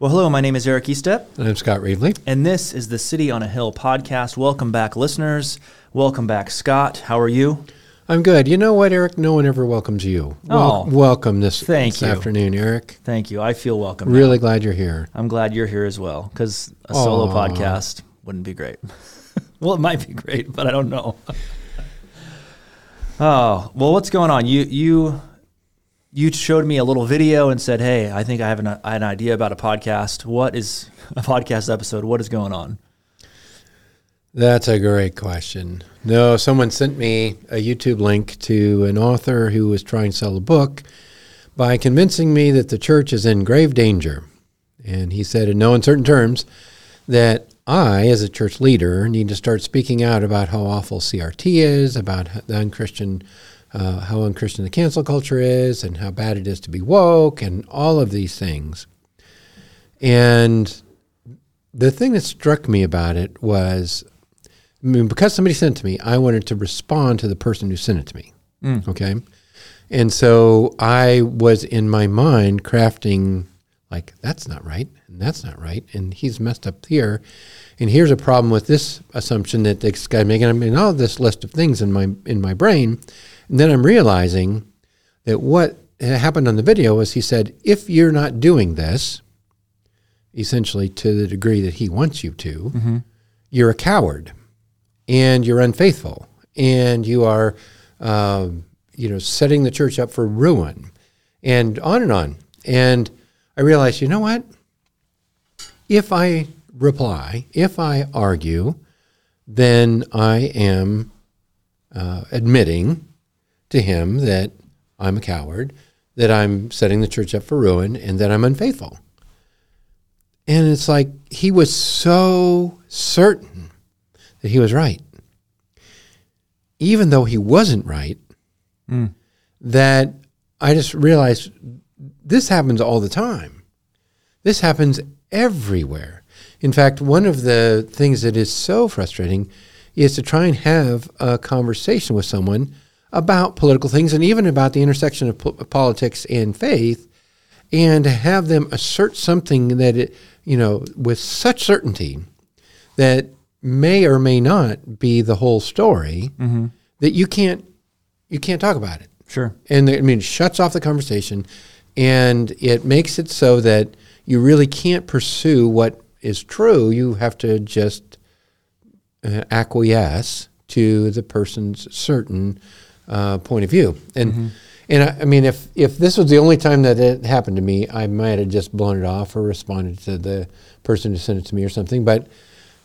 Well, hello, my name is Eric Eastep, And I'm Scott Reevely. and this is the City on a Hill podcast. Welcome back, listeners. Welcome back, Scott. How are you? I'm good. You know what, Eric? No one ever welcomes you. Oh, welcome this, thank this you. afternoon, Eric. Thank you. I feel welcome. now. Really glad you're here. I'm glad you're here as well because a solo podcast wouldn't be great. well, it might be great, but I don't know. oh, well, what's going on? You you you showed me a little video and said, "Hey, I think I have an, an idea about a podcast. What is a podcast episode? What is going on?" That's a great question. No, someone sent me a YouTube link to an author who was trying to sell a book by convincing me that the church is in grave danger. And he said, in no uncertain terms, that I, as a church leader, need to start speaking out about how awful CRT is, about the unchristian, uh, how unchristian the cancel culture is, and how bad it is to be woke, and all of these things. And the thing that struck me about it was I mean, because somebody sent it to me, I wanted to respond to the person who sent it to me. Okay. And so I was in my mind crafting, like, that's not right, and that's not right, and he's messed up here. And here's a problem with this assumption that this guy making. I mean, all this list of things in my in my brain, and then I'm realizing that what happened on the video was he said, if you're not doing this, essentially to the degree that he wants you to, you're a coward and you're unfaithful and you are um, you know setting the church up for ruin and on and on. And i realized you know what? If i reply if i argue then i am uh, admitting to him that i'm a coward that i'm setting the church up for ruin and that i'm unfaithful and it's like he was so certain that he was right. Even though he wasn't right, hmm. that I just realized this happens all the time. This happens everywhere. In fact, one of the things that is so frustrating is to try and have a conversation with someone about political things and even about the intersection of po- politics and faith and to have them assert something that it, you know, with such certainty that may or may not be the whole story that you can't you can't talk about it. Sure. And I mean, it shuts off the conversation, and it makes it so that you really can't pursue what is true. You have to just uh, acquiesce to the person's certain uh, point of view. And and I, I mean, if if this was the only time that it happened to me, I might have just blown it off or responded to the person who sent it to me or something. But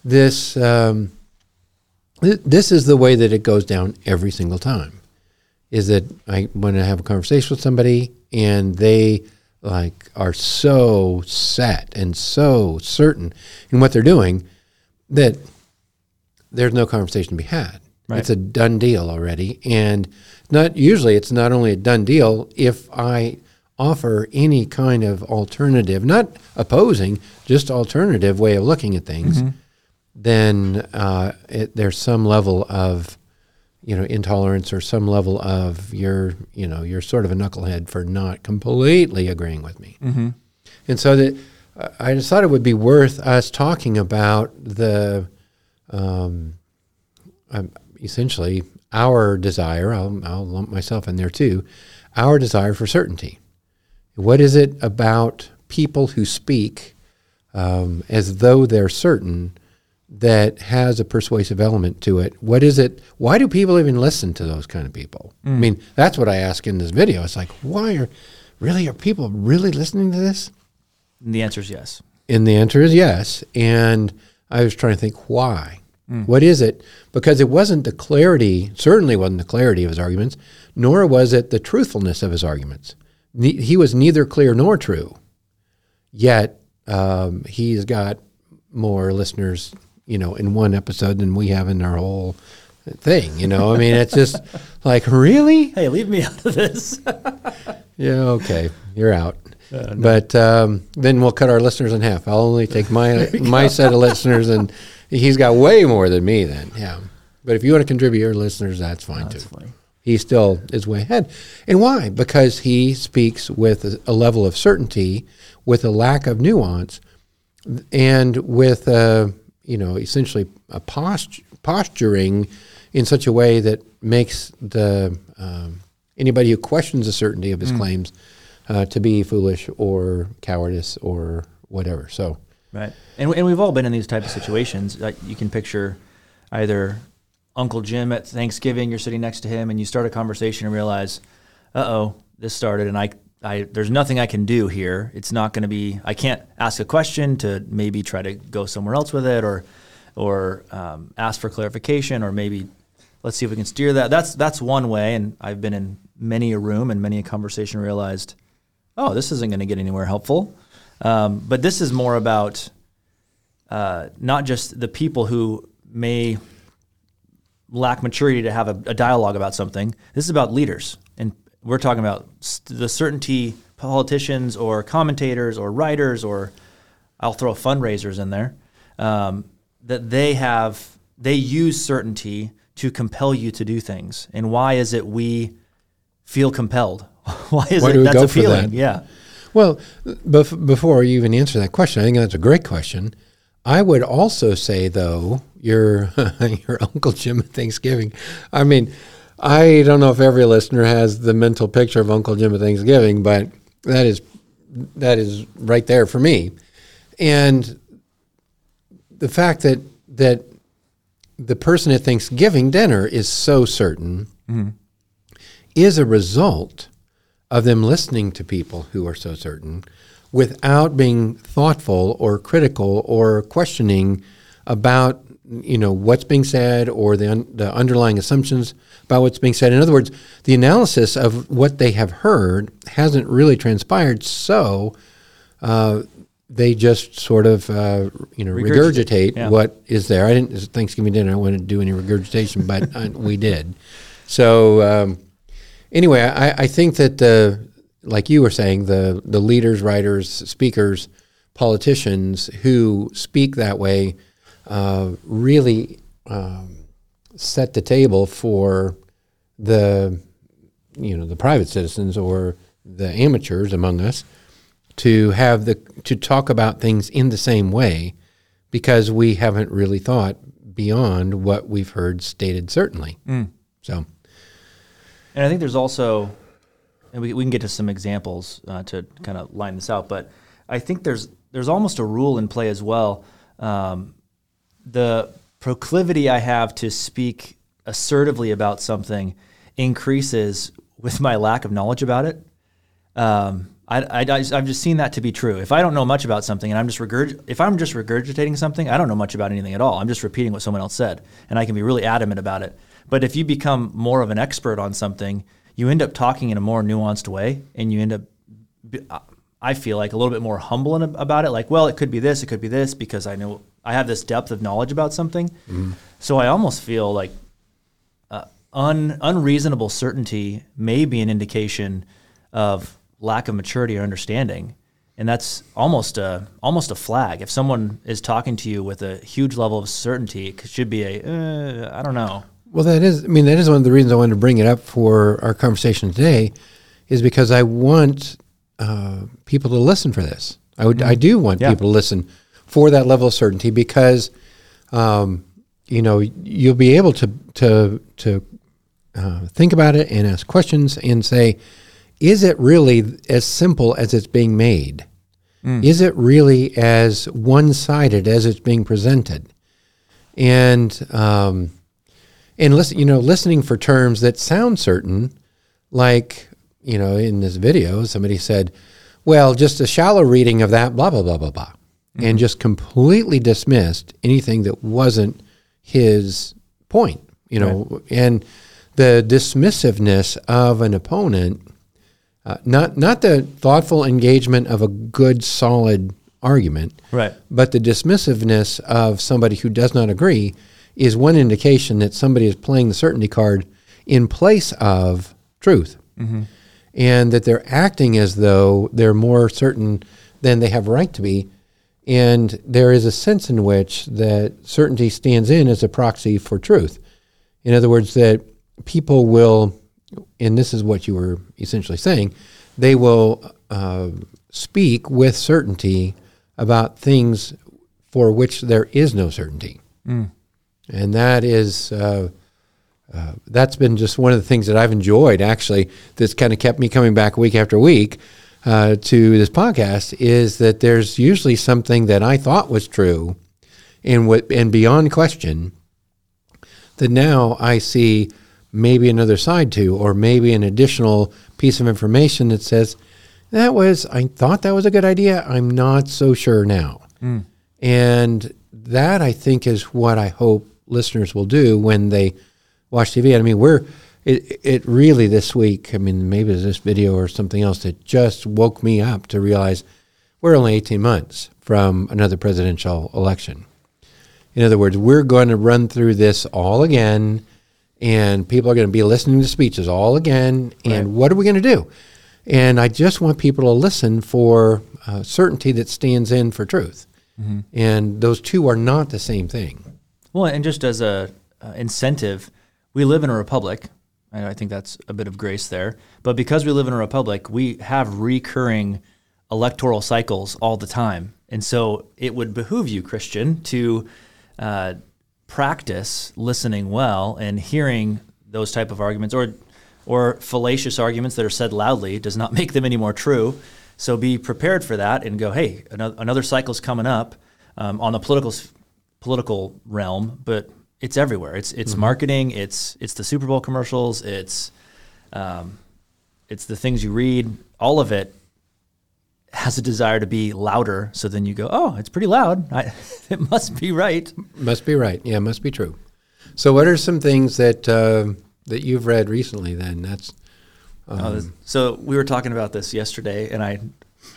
this um, th- this is the way that it goes down every single time is that I want to have a conversation with somebody and they like are so set and so certain in what they're doing that there's no conversation to be had. Right. It's a done deal already, and not usually it's not only a done deal if I offer any kind of alternative, not opposing, just alternative way of looking at things. Then uh, it, there's some level of you know intolerance or some level of you're you know you're sort of a knucklehead for not completely agreeing with me Mm-hmm. and so that uh, i just thought it would be worth us talking about the um, um, essentially our desire I'll, I'll lump myself in there too our desire for certainty what is it about people who speak um, as though they're certain that has a persuasive element to it. What is it? Why do people even listen to those kind of people? I mean, that's what I ask in this video. It's like, why are really are people really listening to this? And the answer is yes. And the answer is yes. And I was trying to think why. What is it? Because it wasn't the clarity, certainly wasn't the clarity of his arguments, nor was it the truthfulness of his arguments. Ne- he was neither clear nor true. Yet um, he's got more listeners, you know, in one episode than we have in our whole thing. You know, I mean, it's just like, really? Hey, leave me out of this. Yeah, okay, you're out. But um, then we'll cut our listeners in half. I'll only take my my set of listeners, and he's got way more than me. Then, yeah. But if you want to contribute your listeners, that's fine That's too. funny. He still is way ahead. And why? Because he speaks with a, a level of certainty, with a lack of nuance, and with uh, you know essentially a post- posturing in such a way that makes the um, anybody who questions the certainty of his claims uh, to be foolish or cowardice or whatever. So Right. And, and we've all been in these type of situations. Like you can picture either Uncle Jim at Thanksgiving, you're sitting next to him and you start a conversation and realize, uh oh, this started and I, I, there's nothing I can do here. It's not going to be, I can't ask a question to maybe try to go somewhere else with it or, or um, ask for clarification or maybe let's see if we can steer that. That's, that's one way. And I've been in many a room and many a conversation realized, oh, this isn't going to get anywhere helpful. Um, but this is more about uh, not just the people who may lack maturity to have a, a dialogue about something. This is about leaders, and we're talking about st- the certainty politicians or commentators or writers or I'll throw fundraisers in there um, that they have they use certainty to compel you to do things. And why is it we feel compelled? why is Why it that's appealing? that? Yeah. Well, bef- before you even answer that question, I think that's a great question. I would also say, though, your your Uncle Jim at Thanksgiving. I mean, I don't know if every listener has the mental picture of Uncle Jim at Thanksgiving, but that is that is right there for me. And the fact that that the person at Thanksgiving dinner is so certain mm-hmm. is a result of them listening to people who are so certain without being thoughtful or critical or questioning about you know what's being said or the, un- the underlying assumptions about what's being said. In other words the analysis of what they have heard hasn't really transpired so uh, they just sort of uh, you know Regurgitate, regurgitate yeah. what is there. I didn't it's thanksgiving dinner. I didn't do any regurgitation but uh, we did. So um, anyway, I, I think that the like you were saying, the the leaders, writers, speakers, politicians who speak that way uh, really um, set the table for the you know the private citizens or the amateurs among us to have the to talk about things in the same way because we haven't really thought beyond what we've heard stated certainly. So And I think there's also, and we, we can get to some examples uh, to kind of line this out, but I think there's there's almost a rule in play as well. Um, the proclivity I have to speak assertively about something increases with my lack of knowledge about it. Um, I, I, I just, I've just seen that to be true. If I don't know much about something and I'm just regurg- if I'm just regurgitating something, I don't know much about anything at all. I'm just repeating what someone else said, and I can be really adamant about it. But if you become more of an expert on something, you end up talking in a more nuanced way, and you end up, I feel like a little bit more humble in, about it. Like, well, it could be this, it could be this, because I know I have this depth of knowledge about something. So I almost feel like uh, un, unreasonable certainty may be an indication of lack of maturity or understanding, and that's almost a almost a flag. If someone is talking to you with a huge level of certainty, it should be a uh, I don't know. Well, that is, I mean, that is one of the reasons I wanted to bring it up for our conversation today, is because I want uh, people to listen for this. I would, I do want Yeah. people to listen for that level of certainty because, um, you know, you'll be able to to to uh, think about it and ask questions and say, is it really as simple as it's being made? Is it really as one-sided as it's being presented? And um, and listen, you know, listening for terms that sound certain, like you know, in this video, somebody said, "Well, just a shallow reading of that, blah blah blah blah blah," and just completely dismissed anything that wasn't his point. You know, and the dismissiveness of an opponent, uh, not not the thoughtful engagement of a good, solid argument. Right. But the dismissiveness of somebody who does not agree is one indication that somebody is playing the certainty card in place of truth. And that they're acting as though they're more certain than they have right to be. And there is a sense in which that certainty stands in as a proxy for truth. In other words, that people will, and this is what you were essentially saying, they will uh, speak with certainty about things for which there is no certainty. And that is, uh, uh, that's been just one of the things that I've enjoyed actually, that's kind of kept me coming back week after week uh, to this podcast is that there's usually something that I thought was true and, what, and beyond question that now I see maybe another side to, or maybe an additional piece of information that says, that was, I thought that was a good idea. I'm not so sure now. Hmm. And that I think is what I hope listeners will do when they watch TV. I mean, we're, it, it really this week, I mean, maybe it's this video or something else that just woke me up to realize we're only 18 months from another presidential election. In other words, we're going to run through this all again, and people are going to be listening to speeches all again. And what are we going to do? And I just want people to listen for uh, certainty that stands in for truth. And those two are not the same thing. Well, and just as a uh, incentive, we live in a republic. And I think that's a bit of grace there. But because we live in a republic, we have recurring electoral cycles all the time. And so it would behoove you, Christian, to uh, practice listening well and hearing those type of arguments or or fallacious arguments that are said loudly does not make them any more true. So be prepared for that and go, hey, another, another cycle's coming up um, on the political political realm, but it's everywhere. It's it's marketing. It's it's the Super Bowl commercials. It's um, it's the things you read. All of it has a desire to be louder. So then you go, oh, it's pretty loud. I, it must be right. Must be right. Yeah, must be true. So, what are some things that uh, that you've read recently? Then that's Oh, this- so we were talking about this yesterday, and I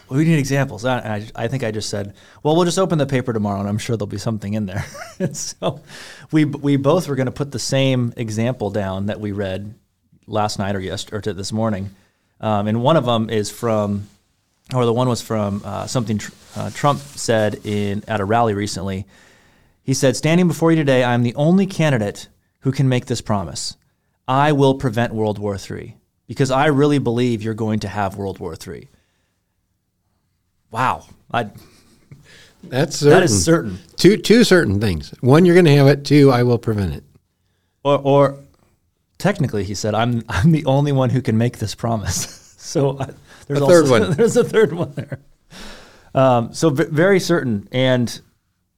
we need examples. I, I, I think I just said, well, we'll just open the paper tomorrow, and I'm sure there'll be something in there. so we we both were going to put the same example down that we read last night or yesterday or to this morning, um, and one of them is from, or the one was from uh, something tr- uh, Trump said in at a rally recently. He said, "Standing before you today, I am the only candidate who can make this promise. I will prevent World War III because I really believe you're going to have World War III." Wow, I, that's certain. that is certain. two two certain things. One, you're going to have it. Two, I will prevent it. Or, or technically, he said, "I'm I'm the only one who can make this promise." so I, there's A third also, one. There's a third one there. Um, so v- very certain, and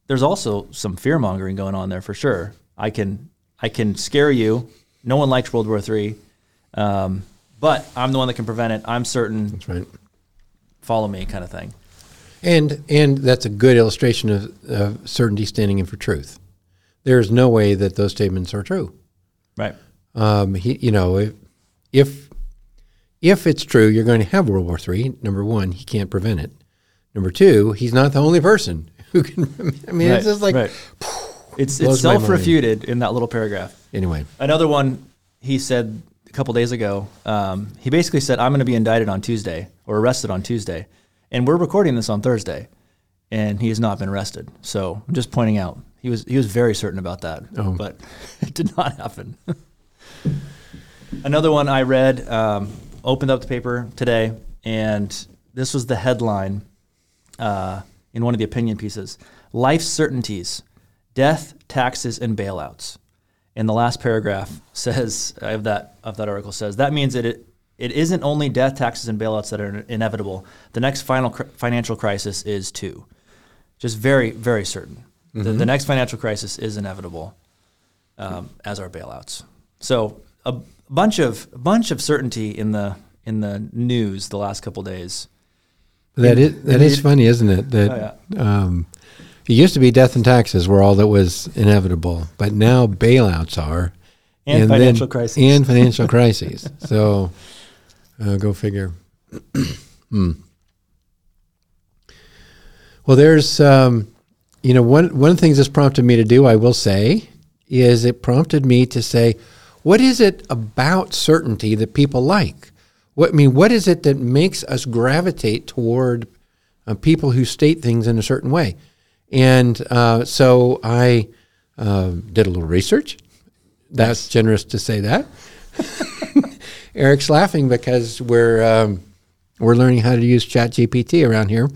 there's also some fear mongering going on there for sure. I can I can scare you. No one likes World War III, um, but I'm the one that can prevent it. I'm certain. That's right. Follow me, kind of thing. And and that's a good illustration of, of certainty standing in for truth. There's no way that those statements are true. Right. Um, he, you know, if, if if it's true, you're going to have World War III. Number one, he can't prevent it. Number two, he's not the only person who can. I mean, it's just like right. it's it's self refuted in that little paragraph. anyway. Another one he said a couple days ago. Um, he basically said, "I'm going to be indicted on Tuesday or arrested on Tuesday," and we're recording this on Thursday, and he has not been arrested. So I'm just pointing out he was he was very certain about that, Oh. but it did not happen. Another one I read, um, opened up the paper today, and this was the headline uh, in one of the opinion pieces: "Life certainties, death, taxes, and bailouts." And the last paragraph says of that of that article says that means that it it isn't only death, taxes, and bailouts that are inevitable. The next final cr- financial crisis is too. Just very very certain. The, the next financial crisis is inevitable, um, as are bailouts. So a bunch of bunch of certainty in the in the news the last couple days. That is that is funny, isn't it? That Oh, um, it used to be death and taxes were all that was inevitable, but now bailouts are, And financial crises. and financial crises. So, uh, go figure. Hmm. Well, there's, um, you know, one one of the things this prompted me to do, I will say, is it prompted me to say, what is it about certainty that people like? What I mean, what is it that makes us gravitate toward uh, people who state things in a certain way? And uh, so I uh, did a little research. That's generous to say that. Eric's laughing because we're um, we're learning how to use ChatGPT around here.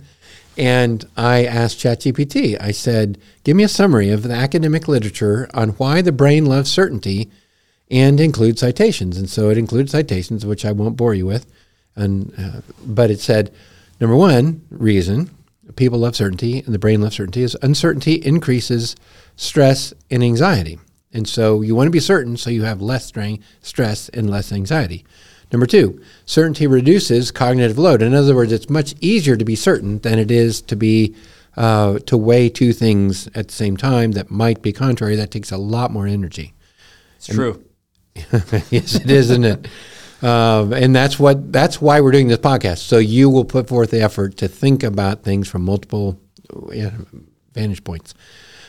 And I asked ChatGPT, I said, give me a summary of the academic literature on why the brain loves certainty and include citations. And so it included citations, which I won't bore you with. And, uh, but it said, number one reason people love certainty and the brain loves certainty is uncertainty increases stress and anxiety. And so you want to be certain so you have less strain, stress and less anxiety. Number two, certainty reduces cognitive load. In other words, it's much easier to be certain than it is to be uh, to weigh two things at the same time that might be contrary. That takes a lot more energy. It's and, true. yes, it is, isn't it? Um, and that's what that's why we're doing this podcast. So you will put forth the effort to think about things from multiple vantage points.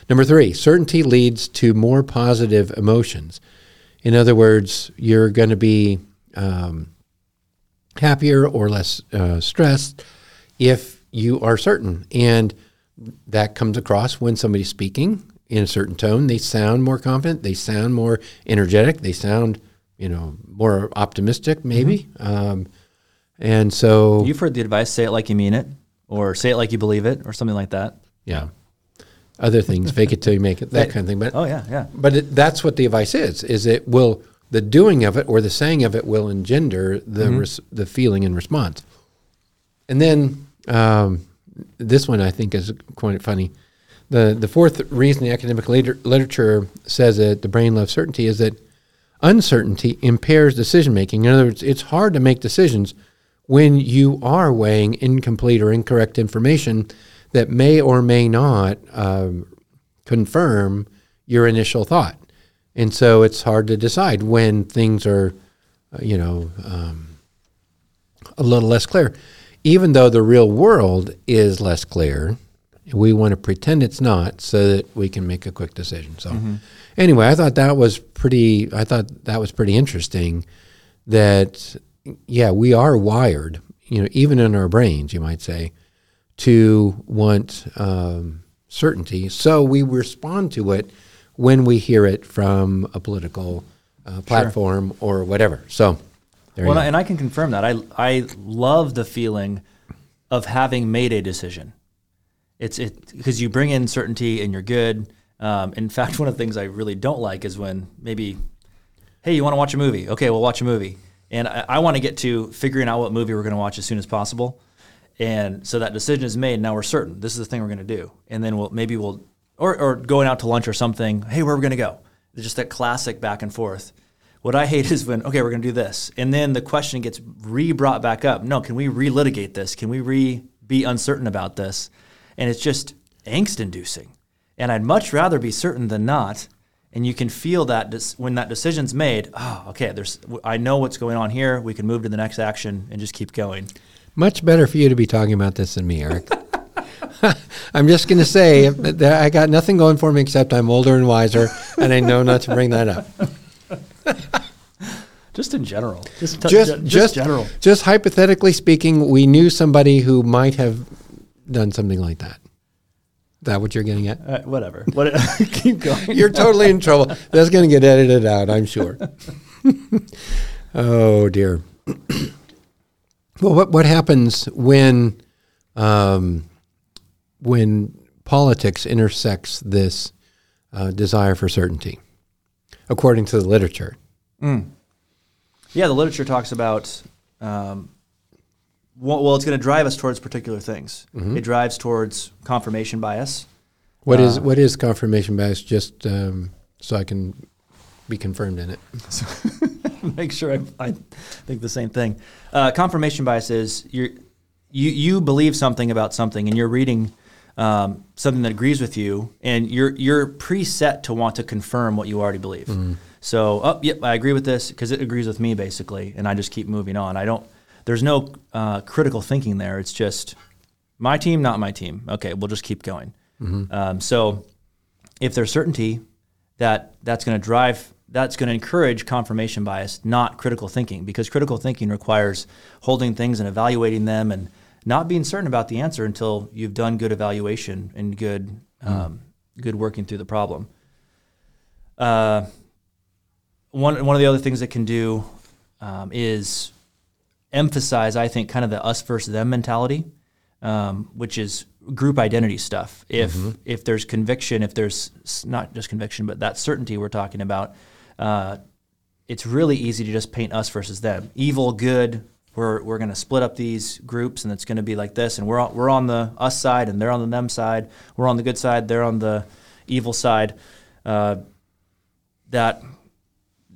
Number three, certainty leads to more positive emotions. In other words, you're going to be um, happier or less uh, stressed if you are certain. And that comes across when somebody's speaking in a certain tone. They sound more confident. They sound more energetic. They sound, you know, more optimistic, maybe. Mm-hmm. Um, and so you've heard the advice: say it like you mean it, or say it like you believe it, or something like that. Yeah. Other things, fake it till you make it, that kind of thing. But oh yeah, yeah. But it, that's what the advice is: is it will the doing of it or the saying of it will engender the mm-hmm. res, the feeling and response. And then um, this one I think is quite funny. The the fourth reason the academic later, literature says that the brain loves certainty is that uncertainty impairs decision making. In other words, it's hard to make decisions when you are weighing incomplete or incorrect information that may or may not um, confirm your initial thought. And so it's hard to decide when things are, uh, you know, um, a little less clear. Even though the real world is less clear, we want to pretend it's not so that we can make a quick decision. So, mm-hmm. anyway, I thought that was pretty. I thought that was pretty interesting. That yeah, we are wired, you know, even in our brains, you might say, to want um, certainty. So we respond to it when we hear it from a political uh, platform sure. or whatever. So, well, and I can confirm that. I I love the feeling of having made a decision. It's it because you bring in certainty and you're good. Um, in fact, one of the things I really don't like is when maybe, hey, you want to watch a movie? Okay, we'll watch a movie. And I, I want to get to figuring out what movie we're going to watch as soon as possible. And so that decision is made. Now we're certain this is the thing we're going to do. And then we'll maybe we'll or, or going out to lunch or something. Hey, where are we going to go? It's just that classic back and forth. What I hate is when, okay, we're going to do this. And then the question gets re brought back up. No, can we relitigate this? Can we re be uncertain about this? And it's just angst inducing. And I'd much rather be certain than not. And you can feel that dis- when that decision's made, oh, okay, there's, I know what's going on here. We can move to the next action and just keep going. Much better for you to be talking about this than me, Eric. I'm just going to say that I got nothing going for me except I'm older and wiser, and I know not to bring that up. just in general, just t- just, just, just general, just hypothetically speaking, we knew somebody who might have done something like that. Is that what you're getting at? Uh, whatever. What, keep going. You're totally in trouble. That's going to get edited out, I'm sure. oh dear. well, what what happens when um, when politics intersects this uh, desire for certainty, according to the literature. Mm. Yeah, the literature talks about. Um, well, it's going to drive us towards particular things. Mm-hmm. It drives towards confirmation bias. What uh, is what is confirmation bias? Just um, so I can be confirmed in it. So Make sure I, I, think the same thing. Uh, confirmation bias is you you you believe something about something, and you're reading um, something that agrees with you, and you're you're preset to want to confirm what you already believe. Mm-hmm. So, oh, yep, I agree with this because it agrees with me, basically, and I just keep moving on. I don't. There's no uh, critical thinking there. It's just My team, not my team. Okay, we'll just keep going. Um, so if there's certainty that that's going to drive that's going to encourage confirmation bias not critical thinking because critical thinking requires holding things and evaluating them and not being certain about the answer until you've done good evaluation and good um, good working through the problem uh, one, one of the other things it can do um, is emphasize i think kind of the us versus them mentality um, which is group identity stuff. If if there's conviction, if there's not just conviction, but that certainty we're talking about, uh, it's really easy to just paint us versus them. Evil, good. We're we're going to split up these groups, and it's going to be like this. And we're on, we're on the us side, and they're on the them side. We're on the good side. They're on the evil side. Uh, that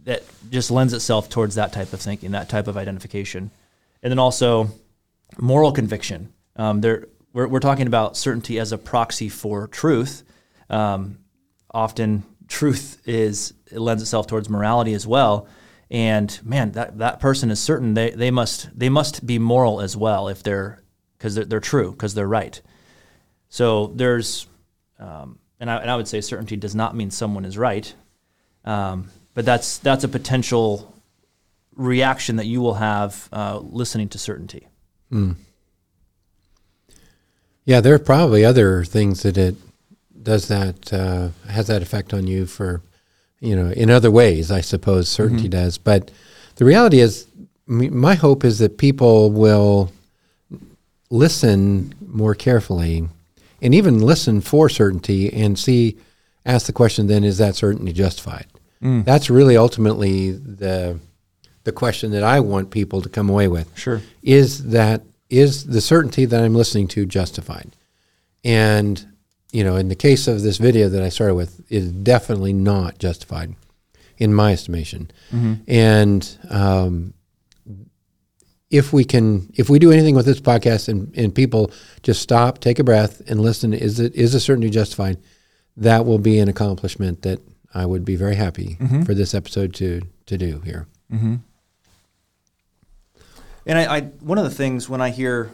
that just lends itself towards that type of thinking, that type of identification, and then also moral conviction. Um, there, we're, we're talking about certainty as a proxy for truth. Um, often, truth is it lends itself towards morality as well. And man, that, that person is certain they, they must they must be moral as well if they're because they're, they're true because they're right. So there's, um, and, I, and I would say certainty does not mean someone is right, um, but that's that's a potential reaction that you will have uh, listening to certainty. Yeah, there are probably other things that it does that uh, has that effect on you for, you know, in other ways. I suppose certainty does, but the reality is, my hope is that people will listen more carefully, and even listen for certainty and see, ask the question. Then, is that certainty justified? That's really ultimately the the question that I want people to come away with Sure. is that is the certainty that I'm listening to justified? And you know, in the case of this video that I started with, it is definitely not justified, in my estimation. Mm-hmm. And um, if we can, if we do anything with this podcast, and, and people just stop, take a breath, and listen, is it is the certainty justified? That will be an accomplishment that I would be very happy mm-hmm. for this episode to to do here. Mm-hmm. And I, I, one of the things when I hear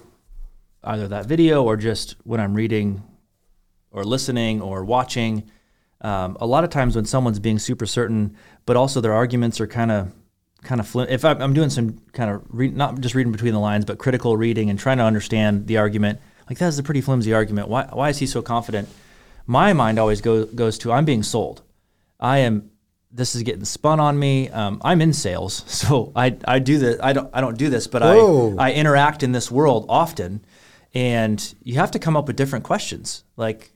either that video or just when I'm reading or listening or watching, um, a lot of times when someone's being super certain, but also their arguments are kind of kind of flim- if I'm, doing some kind of re- not just reading between the lines, but critical reading and trying to understand the argument, like that is a pretty flimsy argument. Why why is he so confident? My mind always go, goes to I'm being sold. I am this is getting spun on me. Um, I'm in sales, so I, I do this. I don't I don't do this, but Whoa. I I interact in this world often, and you have to come up with different questions. Like,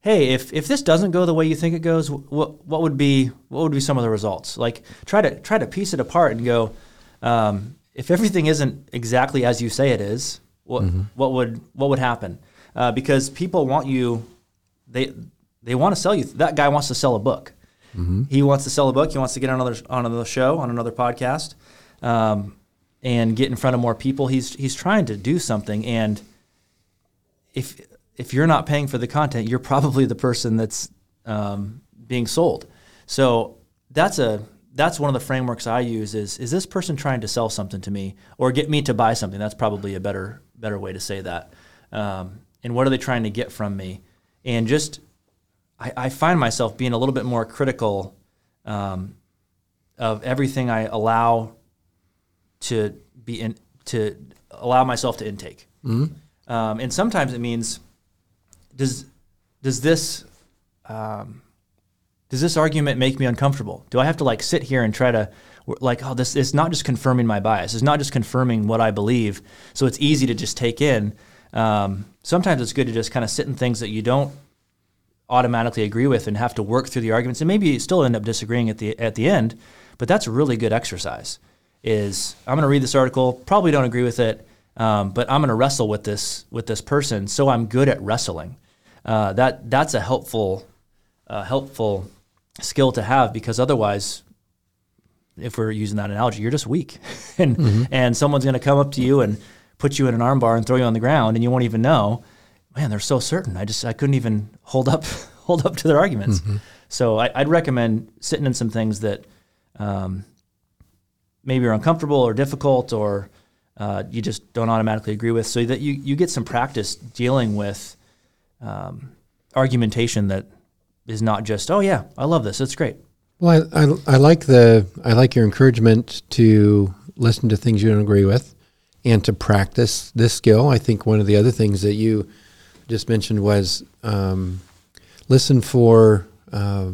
hey, if if this doesn't go the way you think it goes, what what would be what would be some of the results? Like, try to try to piece it apart and go. Um, if everything isn't exactly as you say it is, what what would what would happen? Uh, because people want you, they they want to sell you. That guy wants to sell a book. He wants to sell a book. He wants to get on another on another show, on another podcast, um, and get in front of more people. He's he's trying to do something, and if if you're not paying for the content, you're probably the person that's um, being sold. So that's a that's one of the frameworks I use. Is is this person trying to sell something to me or get me to buy something? That's probably a better better way to say that. Um, and what are they trying to get from me? And just I, I find myself being a little bit more critical um, of everything I allow to be in to allow myself to intake. Um, and sometimes it means does does this um, does this argument make me uncomfortable? Do I have to like sit here and try to like oh this is not just confirming my bias. It's not just confirming what I believe. So it's easy to just take in. Um, sometimes it's good to just kind of sit in things that you don't automatically agree with and have to work through the arguments and maybe still end up disagreeing at the at the end but that's a really good exercise is i'm going to read this article probably don't agree with it um, but i'm going to wrestle with this with this person so i'm good at wrestling. Uh, that that's a helpful uh, helpful skill to have because otherwise if we're using that analogy you're just weak. And and someone's going to come up to you and put you in an armbar and throw you on the ground and you won't even know man, they're so certain. I just I couldn't even hold up hold up to their arguments. So I, I'd recommend sitting in some things that um, maybe are uncomfortable or difficult or uh, you just don't automatically agree with, so that you, you get some practice dealing with um, argumentation that is not just, oh yeah, I love this, it's great. Well, I, I, I like the I like your encouragement to listen to things you don't agree with, and to practice this skill. I think one of the other things that you just mentioned was um, listen for uh,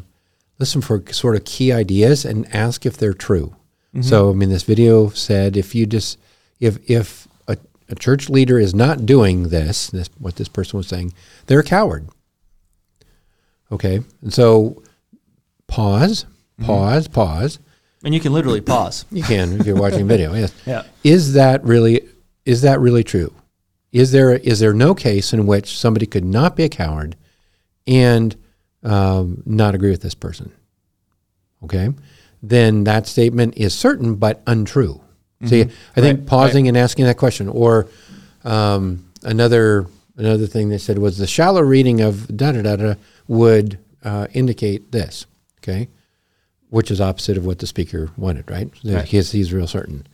listen for sort of key ideas and ask if they're true. So, I mean, this video said if you just if if a, a church leader is not doing this, this what this person was saying, they're a coward. Okay, and so pause, pause, pause. And you can literally pause. You can if you're watching video. Yes. Yeah. Is that really is that really true? Is there is there no case in which somebody could not be a coward and um, not agree with this person? Okay, then that statement is certain but untrue. See, I think Right, pausing and asking that question, or um, another another thing they said was the shallow reading of da da da da would uh, indicate this. Okay, which is opposite of what the speaker wanted, right? Right. He's, he's real certain.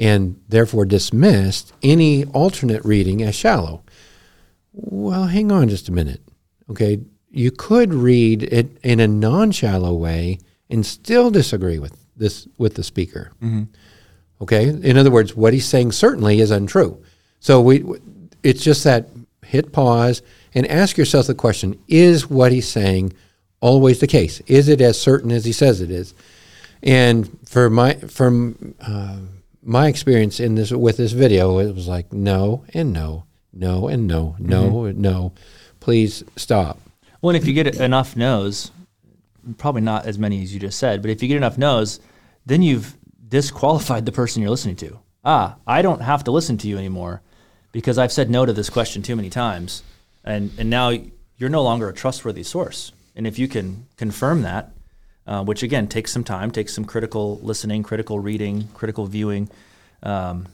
And therefore dismissed any alternate reading as shallow. Well, hang on just a minute. Okay. You could read it in a non shallow way and still disagree with this with the speaker. Okay. In other words, what he's saying certainly is untrue. So we it's just that hit pause and ask yourself the question, is what he's saying always the case? Is it as certain as he says it is? And for my from uh, my experience in this with this video, it was like no and no, no and no, no and no. Please stop. Well, and if you get enough no's, probably not as many as you just said, but if you get enough no's, then you've disqualified the person you're listening to. Ah, I don't have to listen to you anymore because I've said no to this question too many times. And, and now you're no longer a trustworthy source. And if you can confirm that, uh, which again takes some time, takes some critical listening, critical reading, critical viewing, um,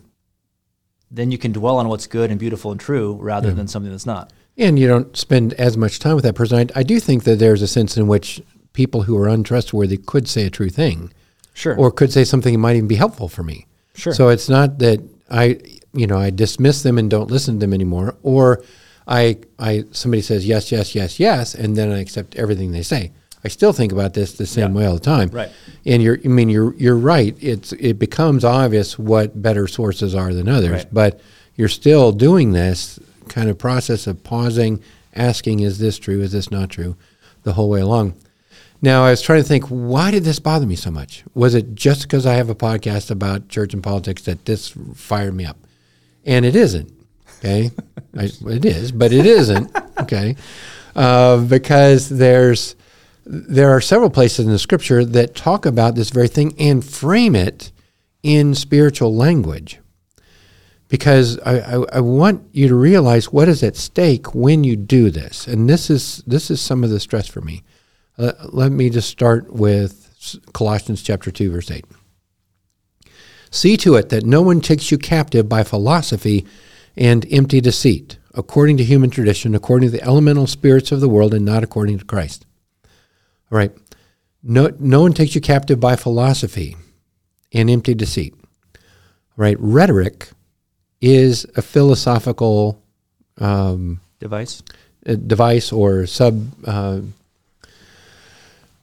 then you can dwell on what's good and beautiful and true rather than something that's not. And you don't spend as much time with that person. I, I do think that there's a sense in which people who are untrustworthy could say a true thing. Sure. or could say something that might even be helpful for me. Sure. So it's not that I, you know, I dismiss them and don't listen to them anymore, or I, I somebody says yes, yes, yes, yes, and then I accept everything they say. I still think about this the same Yeah. way all the time. Right. And you're, I mean, you're you're right. It's it becomes obvious what better sources are than others, Right. but you're still doing this kind of process of pausing, asking, is this true? Is this not true? The whole way along. Now, I was trying to think, why did this bother me so much? Was it just because I have a podcast about church and politics that this fired me up? And it isn't. Okay. I, it is, but it isn't. Okay. Uh, because there's, there are several places in the scripture that talk about this very thing and frame it in spiritual language. Because I, I, I want you to realize what is at stake when you do this. And this is, this is some of the stress for me. Uh, let me just start with Colossians chapter 2, verse 8. See to it that no one takes you captive by philosophy and empty deceit, according to human tradition, according to the elemental spirits of the world, and not according to Christ. All right. No, no one takes you captive by philosophy and empty deceit. All right. Rhetoric is a philosophical um, Device. device or sub uh,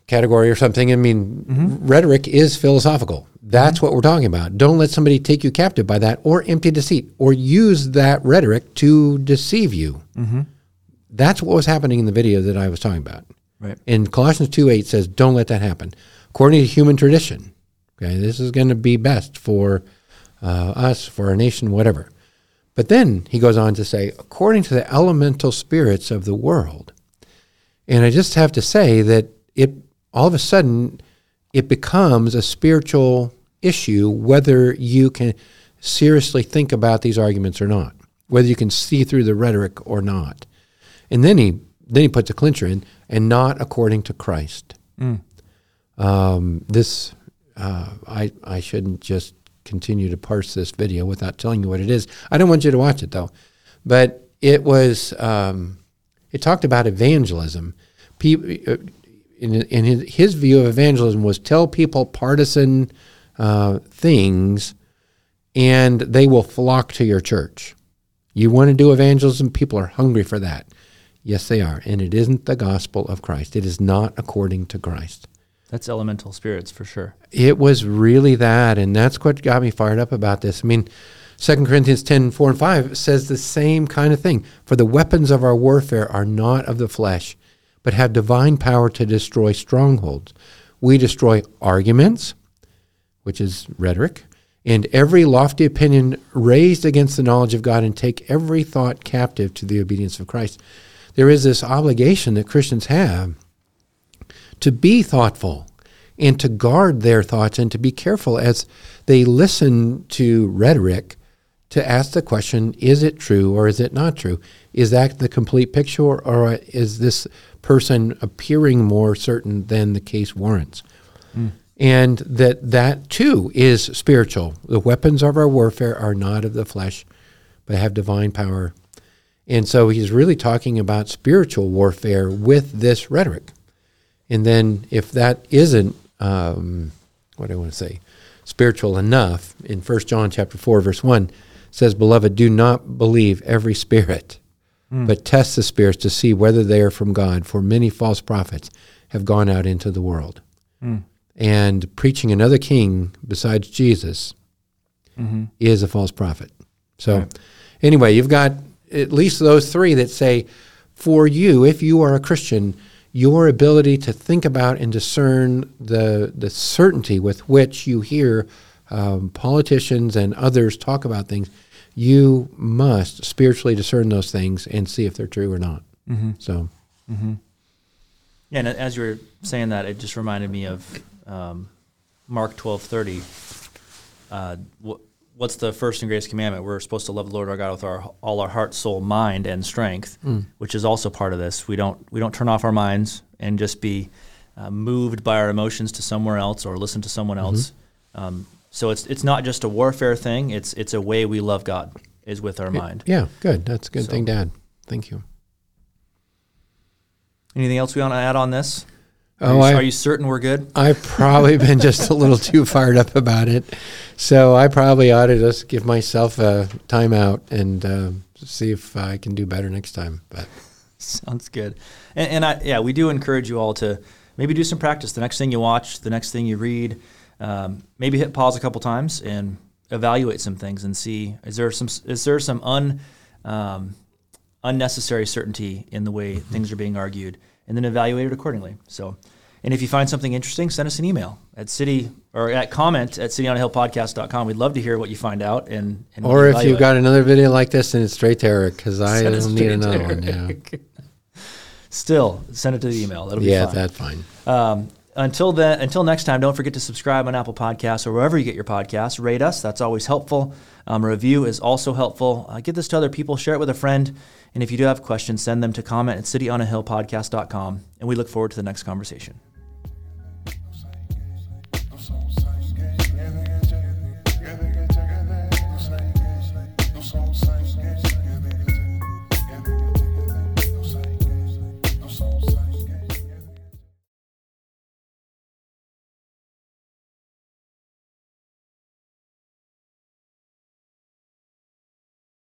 category or something. I mean, rhetoric is philosophical. That's what we're talking about. Don't let somebody take you captive by that or empty deceit or use that rhetoric to deceive you. That's what was happening in the video that I was talking about. Right. And Colossians 2 8 says, don't let that happen. According to human tradition, okay, this is going to be best for uh, us, for our nation, whatever. But then he goes on to say, according to the elemental spirits of the world. And I just have to say that it all of a sudden it becomes a spiritual issue whether you can seriously think about these arguments or not, whether you can see through the rhetoric or not. And then he then he puts a clincher in, and not according to Christ. Um, this uh, I I shouldn't just continue to parse this video without telling you what it is. I don't want you to watch it though, but it was um, it talked about evangelism. People in, in his, his view of evangelism was tell people partisan uh, things and they will flock to your church. You want to do evangelism, people are hungry for that. Yes, they are. And it isn't the gospel of Christ, it is not according to Christ. That's elemental spirits for sure. It was really that. And that's what got me fired up about this. I mean, 2 Corinthians 10 4 and 5 says the same kind of thing. For the weapons of our warfare are not of the flesh, but have divine power to destroy strongholds. We destroy arguments, which is rhetoric, and every lofty opinion raised against the knowledge of God, and take every thought captive to the obedience of Christ. There is this obligation that Christians have to be thoughtful and to guard their thoughts and to be careful as they listen to rhetoric to ask the question is it true or is it not true? Is that the complete picture or is this person appearing more certain than the case warrants? Mm. And that that too is spiritual. The weapons of our warfare are not of the flesh, but have divine power. And so he's really talking about spiritual warfare with this rhetoric. And then if that isn't, um, what do I want to say, spiritual enough, in 1 John chapter 4, verse 1, says, Beloved, do not believe every spirit, mm. but test the spirits to see whether they are from God, for many false prophets have gone out into the world. Mm. And preaching another king besides Jesus mm-hmm. is a false prophet. So, right. anyway, you've got at least those three that say, for you, if you are a Christian, your ability to think about and discern the, the certainty with which you hear um, politicians and others talk about things, you must spiritually discern those things and see if they're true or not. Mm-hmm. So, mm-hmm. yeah, and as you were saying that, it just reminded me of um, Mark twelve thirty. Uh, wh- what's the first and greatest commandment? We're supposed to love the Lord our God with our all our heart, soul, mind, and strength, mm. which is also part of this. We don't we don't turn off our minds and just be uh, moved by our emotions to somewhere else or listen to someone mm-hmm. else. Um, so it's it's not just a warfare thing. It's it's a way we love God is with our mind. Yeah, good. That's a good so, thing, Dad. Thank you. Anything else we want to add on this? Oh, are you, I, are you certain we're good? I've probably been just a little too fired up about it, so I probably ought to just give myself a timeout and uh, see if I can do better next time. But sounds good. And, and I, yeah, we do encourage you all to maybe do some practice. The next thing you watch, the next thing you read, um, maybe hit pause a couple times and evaluate some things and see is there some is there some un um, unnecessary certainty in the way things are being argued, and then evaluate it accordingly. So. And if you find something interesting, send us an email at city or at comment at cityonahillpodcast.com. We'd love to hear what you find out. And, and or if you've got another video like this, send it straight to Eric because I don't need another one. Yeah. Still, send it to the email. That'll be yeah, fine. that's fine. Um, until then, until next time, don't forget to subscribe on Apple Podcasts or wherever you get your podcasts. Rate us; that's always helpful. Um, review is also helpful. Uh, get this to other people. Share it with a friend. And if you do have questions, send them to comment at cityonahillpodcast.com. And we look forward to the next conversation.